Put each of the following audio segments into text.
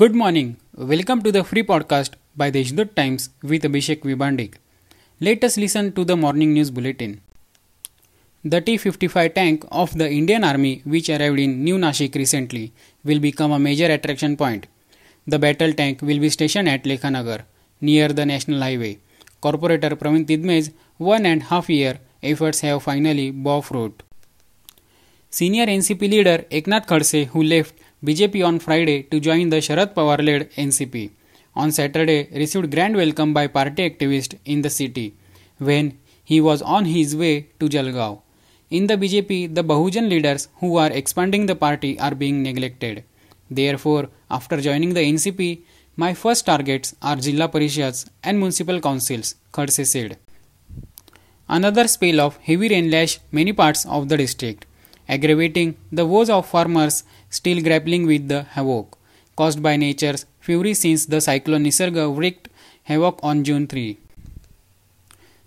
Good morning. Welcome to the free podcast by the Deshdoot Times with Abhishek Vibandik. Let us listen to the morning news bulletin. The T-55 tank of the Indian Army which arrived in New Nashik recently will become a major attraction point. The battle tank will be stationed at Lekhanagar near the National Highway. Corporator Praveen Tidme's one and half year efforts have finally bore fruit. Senior NCP leader Eknath Khadse, who left BJP on Friday to join the Sharad Pawar led NCP, on Saturday received grand welcome by party activists in the city when he was on his way to Jalgaon. In the BJP, the Bahujan leaders who are expanding the party are being neglected. Therefore, after joining the NCP, my first targets are Jilla Parishads and municipal councils, Khadse said. Another spell of heavy rain lashed many parts of the district aggravating the woes of farmers still grappling with the havoc caused by nature's fury since the cyclone Nisarga wreaked havoc on June 3.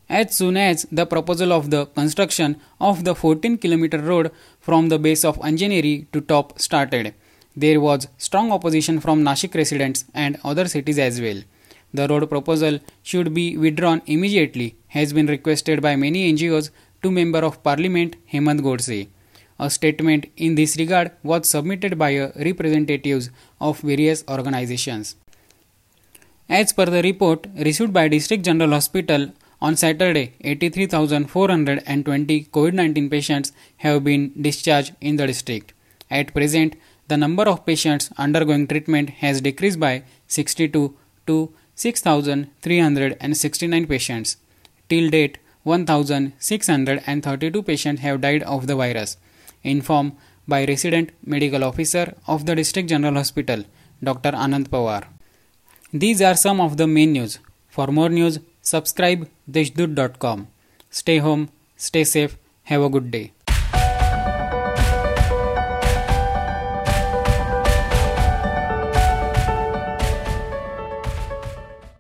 As soon as the proposal of the construction of the 14 km road from the base of Anjaneri to top started, there was strong opposition from Nashik residents and other cities as well. The road proposal should be withdrawn immediately has been requested by many NGOs to Member of Parliament Hemant Godse. A statement in this regard was submitted by representatives of various organizations. As per the report received by District General Hospital on Saturday, 83,420 COVID 19 patients have been discharged in the district. At present, the number of patients undergoing treatment has decreased by 62 to 6,369 patients. Till date, 1,632 patients have died of the virus informed by resident medical officer of the district general hospital dr anand pawar. These are some of the main news. For more news subscribe deshdoot.com stay home stay safe have a good day